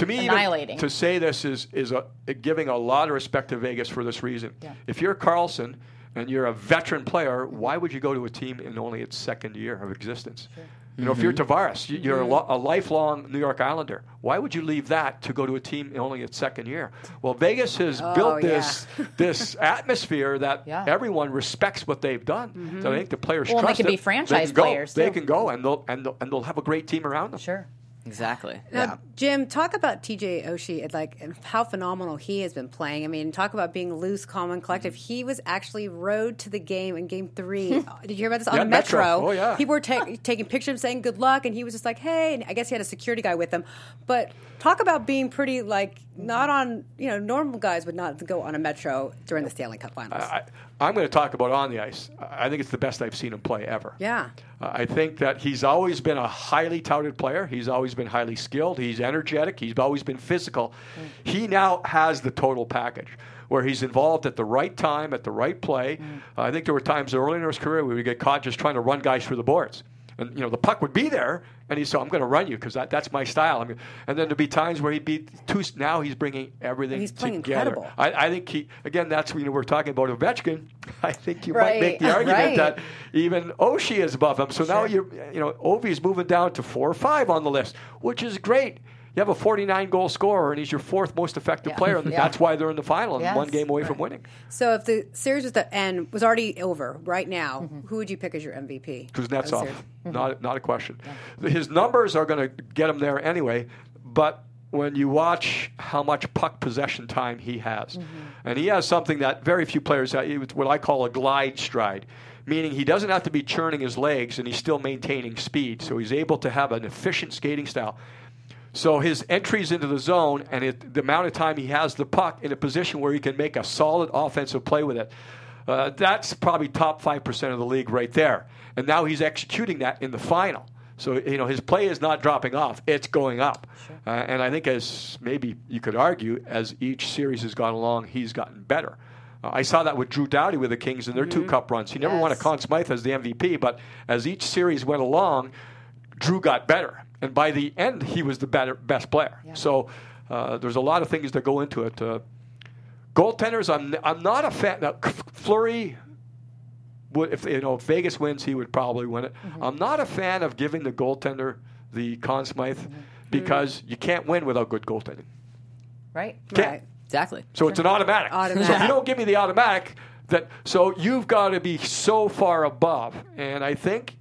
to me, even to say this is is a, giving a lot of respect to Vegas for this reason. Yeah. If you're Karlsson and you're a veteran player, why would you go to a team in only its second year of existence? You know, if you're mm-hmm. Tavares, you- you're a, mm-hmm. lo- a lifelong New York Islander. Why would you leave that to go to a team in only its second year? Well, Vegas has oh, built yeah. this this atmosphere that Yeah. everyone respects what they've done. Mm-hmm. So I think the players Well, and they trust can it. be franchise can go. players, They too. can go, and they'll and they'll, and they'll have a great team around them. sure. Exactly. Now, yeah. Jim, talk about TJ Oshie and like and how phenomenal he has been playing. I mean, talk about being loose, calm, and collective. He was actually rode to the game in Game Three. Uh, did you hear about this Yeah, on Metro. Metro? Oh, yeah. people were ta- taking pictures, saying good luck, and he was just like, "Hey." And I guess he had a security guy with him. But talk about being pretty like not on. You know, normal guys would not go on a Metro during the Stanley Cup Finals. I, I'm going to talk about on the ice. I think it's the best I've seen him play ever. yeah. Uh, I think that he's always been a highly touted player. He's always been highly skilled. He's energetic. He's always been physical. He now has the total package where he's involved at the right time, at the right play. Uh, I think there were times early in his career where we would get caught just trying to run guys through the boards. And you know the puck would be there, and he said, "I'm going to run you because that, that's my style." I mean, and then there'd be times where he'd be too. Now he's bringing everything He's playing together. incredible. I, I think he again. That's when we're talking about Ovechkin. I think you might make the argument right. that even Oshie is above him. So now you're, you know, Ovi's moving down to four or five on the list, which is great. You have a 49 goal scorer, and he's your fourth most effective Yeah. player, and Yeah. that's why they're in the final and Yes. one game away from winning. So if the series was the end was already over right now, mm-hmm. who would you pick as your MVP? Kuznetsov, Of the series? not not a question. His numbers are going to get him there anyway, but when you watch how much puck possession time he has, mm-hmm. and he has something that very few players have, it's what I call a glide stride. Meaning he doesn't have to be churning his legs and he's still maintaining speed. So he's able to have an efficient skating style. So his entries into the zone and it, the amount of time he has the puck in a position where he can make a solid offensive play with it, uh, that's probably top five percent of the league right there. And now he's executing that in the final. So you know his play is not dropping off; it's going up. Uh, and I think, as maybe you could argue, as each series has gone along, he's gotten better. Uh, I saw that with Drew Doughty with the Kings in their two cup runs. He never won a Yes. Conn Smythe as the MVP, but as each series went along, Drew got better, and by the end, he was the better, best player. So uh, there's a lot of things that go into it. Uh, goaltenders, I'm I'm not a fan. Now, Fleury would if you know if Vegas wins, he would probably win it. I'm not a fan of giving the goaltender the Conn Smythe because you can't win without good goaltending. Right? Can't. Right. Exactly. So it's an automatic. Automatic. So if you don't give me the automatic, that so you've got to be so far above. And I think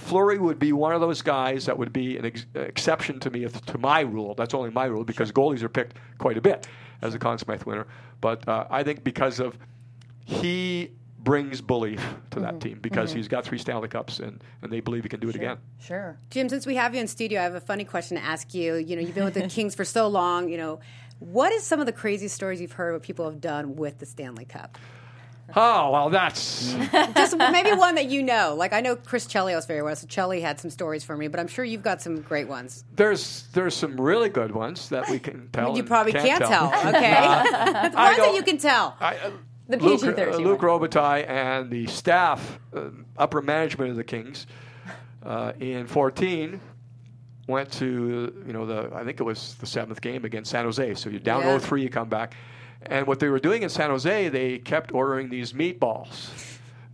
Fleury would be one of those guys that would be an ex- exception to me if, to my rule. That's only my rule because goalies are picked quite a bit as a Conn Smythe winner. But uh, I think because of he brings belief to that team because he's got three Stanley Cups and, and they believe he can do it again. Sure. Jim, since we have you in studio, I have a funny question to ask you. You know, you've been with the Kings for so long. You know, what is some of the crazy stories you've heard what people have done with the Stanley Cup? Oh well, that's Just maybe one that you know. Like I know Chris Chelios very well, so Chelly had some stories for me, but I'm sure you've got some great ones. there's there's some really good ones that we can tell. You probably can't, tell. Okay, That's I ones that you can tell. I, uh, The PG-13 uh, Luc Robitaille and the staff, uh, upper management of the Kings, uh, in 14 went to you know the I think it was the seventh game against San Jose. So you're down Yeah. 0-3, you come back, and what they were doing in San Jose, they kept ordering these meatballs.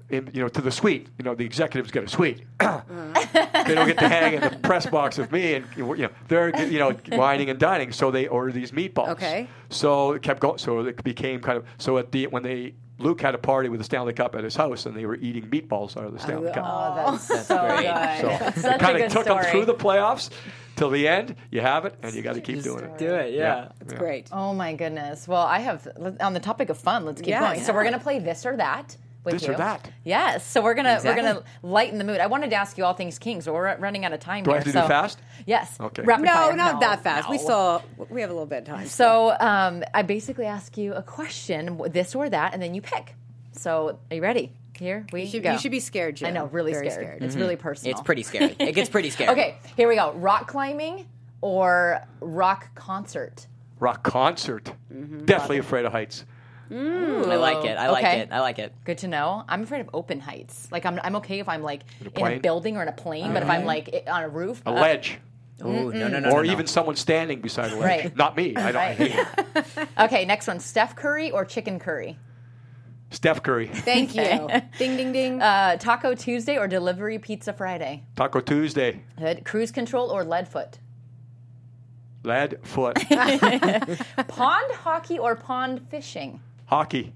In, you know, to the suite. You know, the executives get a suite. they don't get to hang in the press box with me, and you know they're you know whining and dining. So they order these meatballs. Okay. So it kept going. So it became kind of so at the when they Luc had a party with the Stanley Cup at his house, and they were eating meatballs out of the Stanley oh, Cup. Oh, that's, so great. good. So Such it kind of took story. them through the playoffs till the end. You have it, and you got to keep doing it. Do it, yeah. It's great. Oh my goodness. Well, I have on the topic of fun. Let's keep Yeah, going. So we're gonna play this or that. With This you. or that? Yes. So we're gonna Exactly. we're gonna lighten the mood. I wanted to ask you all things Kings, but we're running out of time Do I have to so do fast? Yes. Okay. Rapid No, fire. not No, that fast. We no. still we have a little bit of time. So um, I basically ask you a question, this or that, and then you pick. So are you ready? Here we you should, go. you should be scared, Jim. I know, really Very scared. It's really personal. It's pretty scary. It gets pretty scary. Okay, here we go. Rock climbing or rock concert? Rock concert. Mm-hmm. Definitely afraid of heights. I like it. I like Okay. it. I like it. Good to know. I'm afraid of open heights. Like I'm, I'm okay if I'm like in a, plane? building or in a plane, but if I'm like i- on a roof, A uh, ledge. Ooh, no, no, no, or no, no. even someone standing beside a ledge. Right. Not me. I don't. I hate it. okay, next one: Steph Curry or chicken curry? Steph Curry. Thank you. ding, ding, ding. Uh, Taco Tuesday or Delivery Pizza Friday? Taco Tuesday. Good. Cruise control or lead foot? Lead foot. Pond hockey or pond fishing? Hockey.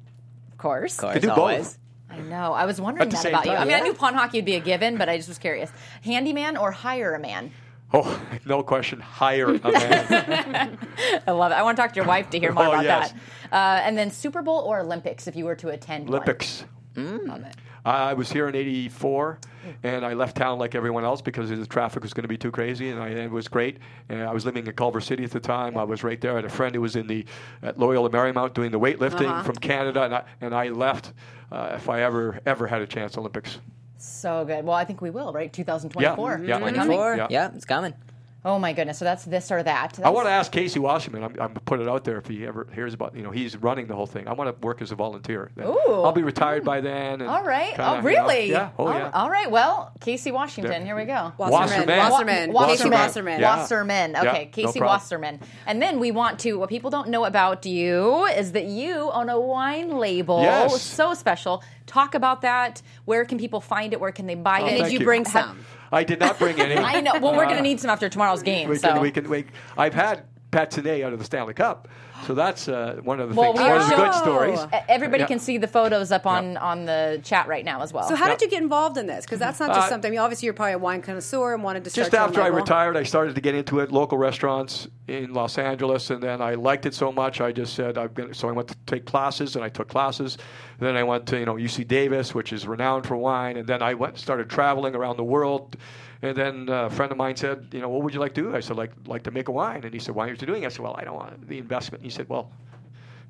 Of course. Of course, Could do always. I know. I was wondering At the that same about you. I time, mean, I yeah. knew pond hockey would be a given, but I just was curious. Handyman or hire a man? Oh, no question. Hire a man. I love it. I want to talk to your wife to hear more Oh, about yes. that. Uh, and then Super Bowl or Olympics if you were to attend? Olympics. It. I was here in '84, and I left town like everyone else because the traffic was going to be too crazy, and I, it was great. And I was living in Culver City at the time. I was right there. I had a friend who was in the at Loyola Marymount doing the weightlifting from Canada, and I, and I left uh, if I ever ever had a chance Olympics. So good. Well, I think we will, right? 2024. Yeah, yeah. It's coming. 24. Yeah. Yeah. it's coming. Oh my goodness. So that's this or that. I want to ask Casey Wasserman. I'm, I'm going put it out there if he ever hears about. You know, he's running the whole thing. I want to work as a volunteer. Then. Ooh. I'll be retired by then. And All right. kinda, oh, you know, really? yeah. Oh, all, yeah. all right. Well, Casey Washington. Here we go. Wasserman. Wasserman. Wasserman. Wa- Casey Wasserman. Wasserman. Yeah. Wasserman. Okay, no Casey problem. Wasserman. And then we want to, what people don't know about you is that you own a wine label. Yes. So special. Talk about that. Where can people find it? Where can they buy Oh, it? Did you you. bring Have- some? I did not bring any. I know. Well, we're going to need some after tomorrow's game. We so. can, we can, we, I've had Patiné out of the Stanley Cup, so that's uh, one of the Well, things. we One of the are- good stories. Everybody Yeah. can see the photos up on, on the chat right now as well. So how Yeah. did you get involved in this? Because that's not just Uh, something. I mean, obviously, you're probably a wine connoisseur and wanted to start. Just your after I retired, I started to get into it. Local restaurants in Los Angeles, and then I liked it so much, I just said I'm going. So I went to take classes, and I took classes. Then I went to you know UC Davis, which is renowned for wine, and then I went started traveling around the world. And then uh, a friend of mine said, you know, what would you like to do? I said, like, like to make a wine. And he said, why aren't you doing it? I said, well, I don't want the investment. And he said, well,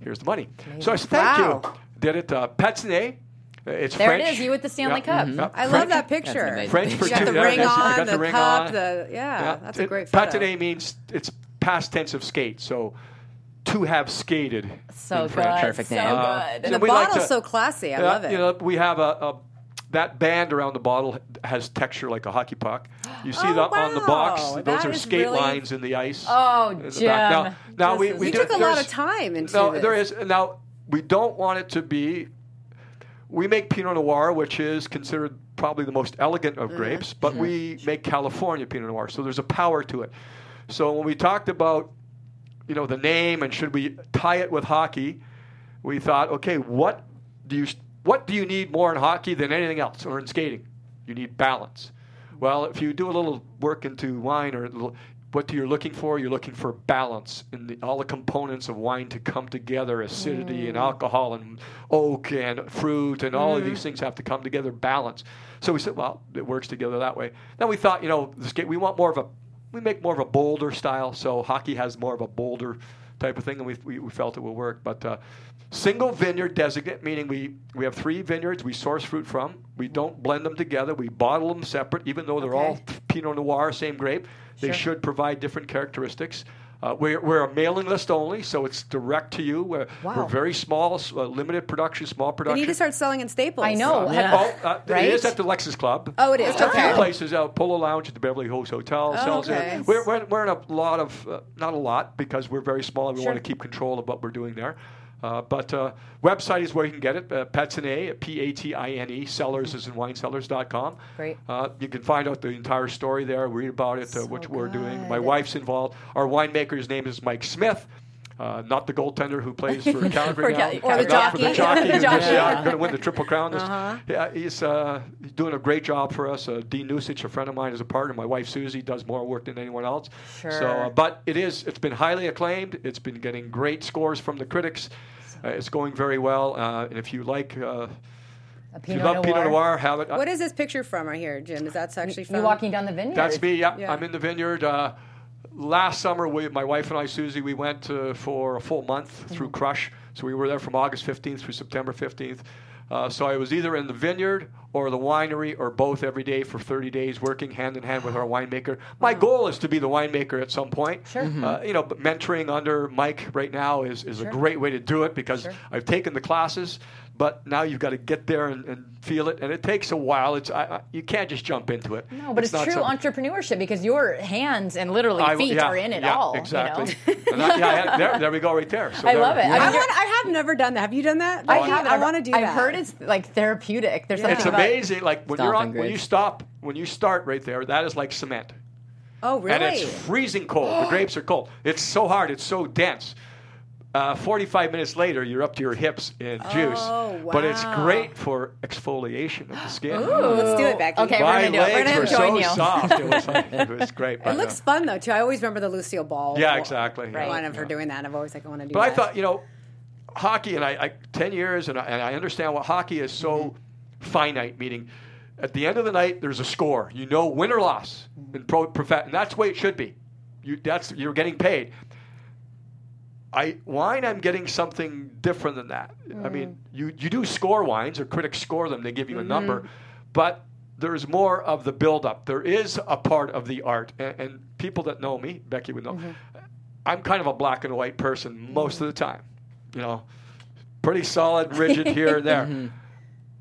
here's the money. So I said, thank Wow. you. Did it. Uh, Patiné. Uh, It's There it French. is, you with the Stanley Yeah. Cup. Yeah. I love that picture. amazing. French for You got two. the yeah, ring yes, on, got the, the ring cup, on. the yeah, That's a It- great photo. Patiné means it's past tense of skate. So to have skated. So good. French. Perfect so name. Uh, good. And the we like bottle's to- so classy. I Yeah, love it. You know, we have a, a that band around the bottle has texture like a hockey puck. You see Oh, that on the box. wow. Those That are skate really- lines in the ice. Oh, in. Jim, Now, now we, we do, took a lot of time into no, this. there is now we don't want it to be. We make Pinot Noir, which is considered probably the most elegant Mm-hmm. of grapes, but we make California Pinot Noir, so there's a power to it. So when we talked about, you know, the name and should we tie it with hockey, we thought, okay, what do you what do you need more in hockey than anything else or in skating? You need balance. Well, if you do a little work into wine or little, what you're looking for, you're looking for balance in the, all the components of wine to come together acidity and mm. alcohol and oak and fruit and all of these mm. things have to come together balance. So we said, well, it works together that way. Then we thought, you know, the skate, we want more of a, we make more of a bolder style. So hockey has more of a bolder type of thing, and we, we, we felt it will work. But uh, single vineyard designate, meaning we, we have three vineyards we source fruit from. We don't blend them together. We bottle them separate, even though they're all Pinot Noir, same grape. They should provide different characteristics. Uh, we're, we're a mailing list only, so it's direct to you. We're, Wow. we're very small, uh, limited production, small They production. need to start selling in Staples. I know. Uh, Have- oh, uh, Right? It is at the Lexus Club. Oh, it is. There's a few places out. Polo Lounge at the Beverly Hills Hotel Oh, sells okay. it. We're, we're, we're in a lot of, uh, not a lot, because we're very small and we Sure. want to keep control of what we're doing there. Uh, but uh, website is where you can get it. Uh, Patine, P-A-T-I-N-E, cellars is in winesellers.com. Great. Uh, you can find out the entire story there, read about it, uh, So what we're doing. My wife's involved. Our winemaker's name is Mike Smith. Uh, not the goaltender who plays for Calgary For now, Or the not for the jockey. jockey The who's just yeah, going to win the triple crown. This- Uh-huh. Yeah, he's, uh, he's doing a great job for us. Uh, Dean Nusich, a friend of mine, is a partner. My wife Susie does more work than anyone else. So, Sure. uh, but it is. It's been highly acclaimed. It's been getting great scores from the critics. Uh, it's going very well. Uh, and if you like, uh, A if you Pinot love Pinot Noir, have it. What is this picture from right here, Jim? Is that actually from? you walking down the vineyard? That's me. Yeah, Yeah. I'm in the vineyard. Last summer, we, my wife and I, Susie, we went uh, for a full month through Mm-hmm. Crush. So we were there from August 15th through September 15th. Uh, so I was either in the vineyard or the winery or both every day for 30 days, working hand in hand with our winemaker. My goal is to be the winemaker at some point. Sure. Uh, you know, but mentoring under Mike right now is, is a great way to do it because Sure. I've taken the classes, but now you've got to get there and, and feel it, and it takes a while. It's I, I, you can't just jump into it. No, but it's, not true something- entrepreneurship because your hands and literally I- feet yeah, are in it yeah, all. you know? Exactly. And I- yeah, I had- there, there we go, right there. So I there- love it. I I, mean, want, I have never done that. Have you done that? I Becky? have. I want to do that. I've that. heard it's like therapeutic. There's something It's about amazing. Like when you're on, Stomping when you stop, when you start right there, that is like cement, Oh, really? and it's freezing cold. the grapes are cold. It's so hard. It's so dense. Uh, 45 minutes later, you're up to your hips in juice. Oh, But it's great for exfoliation of the skin. Ooh, Let's do it, Becky. Okay, we're My gonna do it. We're legs gonna were join so you. soft. It was, like, it was great. It looks uh, fun though too. I always remember the Lucille Ball. Yeah, exactly. Right. One of her doing that. I've always like I want to do. But I thought, you know, hockey, and I, I ten years, and I, and I understand what hockey is so Mm-hmm. finite. Meaning, at the end of the night, there's a score. You know, win or loss in pro, prof- and that's the way it should be. You, that's you're getting paid. I wine, I'm getting something different than that. I mean, Mm. you you do score wines, or critics score them. They give you a Mm-hmm. number, but there's more of the build-up. There is a part of the art, and, and people that know me, Becky would know. Mm-hmm. I'm kind of a black and white person most of the time. You know, pretty solid, rigid here and there.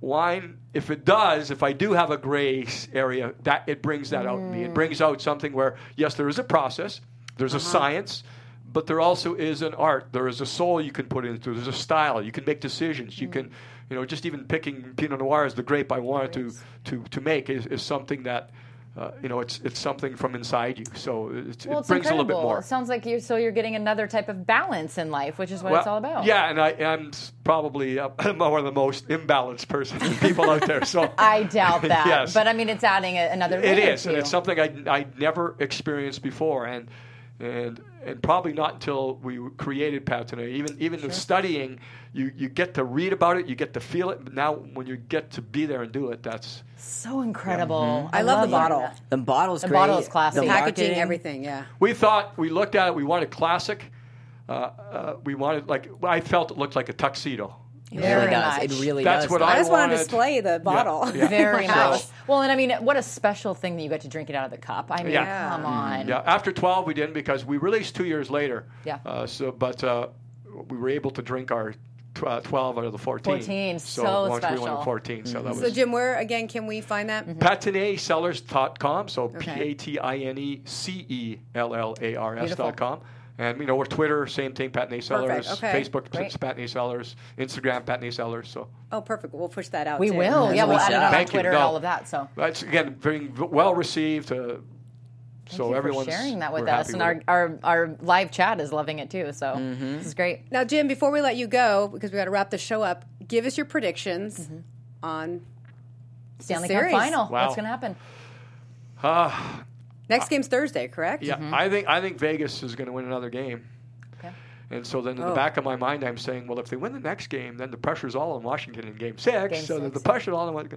Wine, if it does, if I do have a gray area, that it brings that out in me. It brings out something where yes, there is a process, there's a science, but there also is an art. There is a soul you can put into. it. There's a style. You can make decisions. You can, you know, just even picking Pinot Noir as the grape I wanted to to to make is, is something that. Uh, you know, it's it's something from inside you, so it's, Well, it brings a little bit more. It sounds like you're So you're getting another type of balance in life, which is what it's all about. Yeah, and I am probably uh, one of the most imbalanced person people out there. So I doubt that. Yes. But I mean, it's adding a, another. It is, and you. it's something I I never experienced before, and and and probably not until we created Patiné. Even even in studying, you you get to read about it, you get to feel it, but now when you get to be there and do it, that's so incredible. Mm-hmm. I love the bottle. that. The bottle's The great. bottle is classy. The packaging, marketing- everything. Yeah. we thought we looked at it. We wanted classic. Uh, uh, we wanted like I felt it looked like a tuxedo. It Very really does. much. It really That's does. what though. I I just want to display the bottle. yeah. Very So- much. Well, and I mean, what a special thing that you got to drink it out of the cup. I mean, Yeah. come on. Yeah, after 12 we didn't because we released two years later. Yeah. Uh, so, but uh, we were able to drink our uh, 12 out of the 14. 14, So, so once we went special. to 14, so that So. Jim, where again can we find that? PatineCellars.com. So Okay. P A T I N E C E L L A R S Beautiful. dot com. And you know we're Twitter, same thing, Patiné Cellars. okay. Facebook, Great. it's Patiné Cellars. Instagram, Patiné Cellars. So Oh, perfect. We'll push that out. We too. will. Yeah, we we'll add should. it on Thank you. Twitter and all of that. So that's again very v- well received. Uh, thank so you everyone's for sharing that with us, and with our, our our live chat is loving it too. So this is great. Now, Jim, before we let you go, because we got to wrap the show up, give us your predictions Mm-hmm. on Stanley Cup final. Wow. What's going to happen? Next game's Thursday, correct? Yeah, I think I think Vegas is going to win another game. Okay. And so then in Oh. the back of my mind, I'm saying, well, if they win the next game, then the pressure's all on Washington in Game Six. Game so that six. the pressure's all on. one-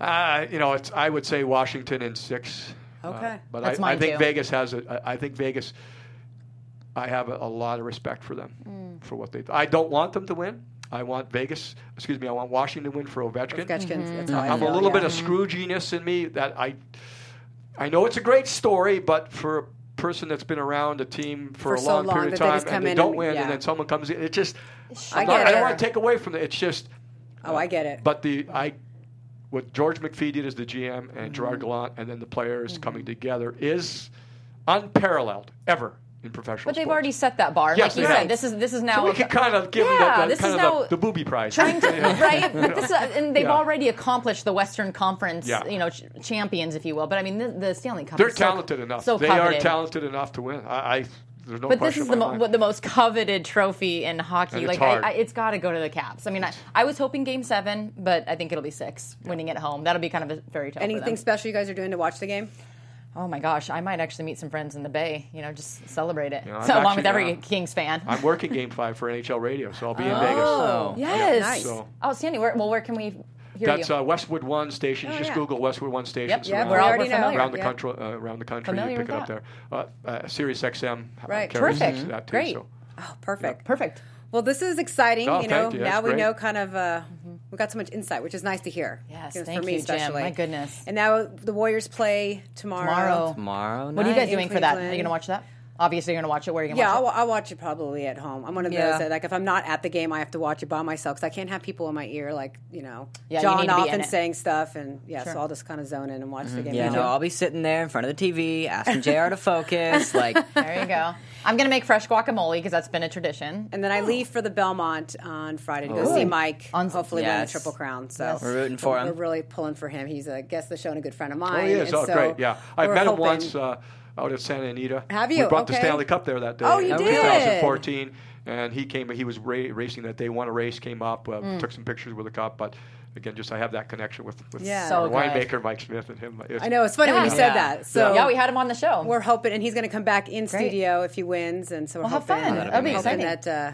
Uh, you know, it's I would say Washington in six. Uh, Okay. but That's I, I think too. Vegas has a. I I think Vegas. I have a, a lot of respect for them Mm. for what they. Do. I don't want them to win. I want Vegas. Excuse me. I want Washington to win for Ovechkin. Ovechkin's, Mm-hmm. I I'm a little yeah. bit of Scrooginess in me that I. I know it's a great story, but for a person that's been around a team for, For a so long long period of time and they don't and- win, yeah. and then someone comes in, it just. I not- I don't want to take away from it. It's just. Oh, I get it. But the I, what George McPhee did as the GM and Mm-hmm. Gerard Gallant and then the players coming together is unparalleled ever in professional. But they've sports. already set that bar. Yes, like you they said, have. this is this is now. So we can kind of give Yeah, them the, this kind is of now the, the booby prize. trying to Yeah. right, but this uh, and they've Yeah. already accomplished the Western Conference, Yeah. you know, ch- champions, if you will. But I mean, the, the Stanley Cup. They're is so- talented enough. So they coveted. are talented enough to win. I, I there's no But this is the mo- the most coveted trophy in hockey. And like hard. I, I, it's got to go to the Caps. I mean, I, I was hoping Game Seven, but I think it'll be six, winning at home. That'll be kind of a fairy tale. for Anything them. special you guys are doing to watch the game? Oh my gosh, I might actually meet some friends in the Bay. You know, just celebrate it. Yeah, I'm so along with every uh, Kings fan. I'm working Game Five for NHL Radio, so I'll be in Vegas. Oh, yes. Nice. So Oh, Sandy, where, well, where can we hear that's you? uh, Westwood One station. Oh, Just yeah. Google Westwood One stations Yep, Yeah, around, we're all already we're know. familiar. around the Yeah. country. Uh, around the country, Familiar you pick it up that. there. Uh, uh, Sirius XM uh, Right. carries Perfect. that too. Great. So. Oh, perfect. Perfect. Well, this is exciting. Oh, you know, thank you. now That's we great. know kind of uh, we got so much insight, which is nice to hear. Yes, You know, thank for me you, Jim. especially. My goodness. And now the Warriors play tomorrow. Tomorrow. Tomorrow What are you guys doing for that? Are you Cleveland. going to watch that? Obviously, you're going to watch it. Where are you going to Yeah, I'll, watch I'll watch it probably at home. I'm one of Yeah. those that, like, if I'm not at the game, I have to watch it by myself because I can't have people in my ear, like, you know, Yeah, you jawing need to be off and saying stuff. And yeah, Sure. so I'll just kind of zone in and watch the mm-hmm. game. Yeah, now. no, I'll be sitting there in front of the TV asking JR to focus. Like. There you go. I'm going to make fresh guacamole because that's been a tradition. And then I leave for the Belmont on Friday to go Oh. see Mike. On- hopefully win the Triple Crown. So Yes. We're rooting for him. We're really pulling for him. He's a guest of the show and a good friend of mine. Oh, he is. and Oh, so great. Yeah, I we're met him once uh, out at Santa Anita. Have you? We you? brought the Stanley Cup there that day. Oh, you in did? 2014, and he came. He was ra- racing that day. Won a race. Came up. Uh, Mm. Took some pictures with the cup, but. Again, just I have that connection with, with Yeah. So the winemaker Mike Smith and him. It's- I know it's funny when you said Yeah. that. So yeah, we had him on the show. we're hoping, and he's going to come back in studio if he wins, and so we're Well, have hoping. fun. That'll be exciting. that uh,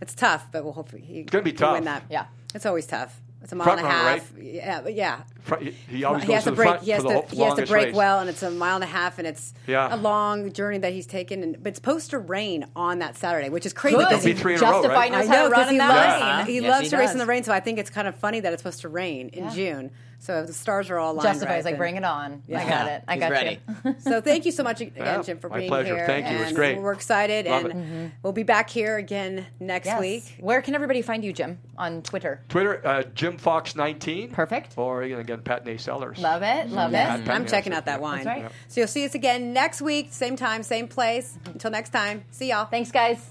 it's tough, but we'll hopefully he gonna be can tough. Win that. Yeah. it's always tough. It's a mile Front and a runner, half. Yeah, but yeah. Fr- he- he always he goes has to to the break. front He has for the to. ho- He has to break race. well, and it's a mile and a half, and it's Yeah. a long journey that he's taken. And, but it's supposed to rain on that Saturday, which is crazy. Good. because It'll he- be three in a row, right? knows I how know to run because in he that loves rain. he Yes, loves he to race in the rain. So I think it's kind of funny that it's supposed to rain in Yeah. June. So if the stars are all aligned. Justifies right, like bring it on. I got it. I He's got ready. you. So thank you so much again, Yeah, Jim, for my being pleasure. here. Thank you. It was And great. We're excited, Love and it. we'll be back here again next Yes. week. Where can everybody find you, Jim? On Twitter. Twitter, uh, Jim Fox 19. Perfect. Or again, again Patiné Cellars. Love it. Love Yeah. it. Pat- I'm checking out that wine. That's right. So you'll see us again next week, same time, same place. Until next time, see y'all. Thanks, guys.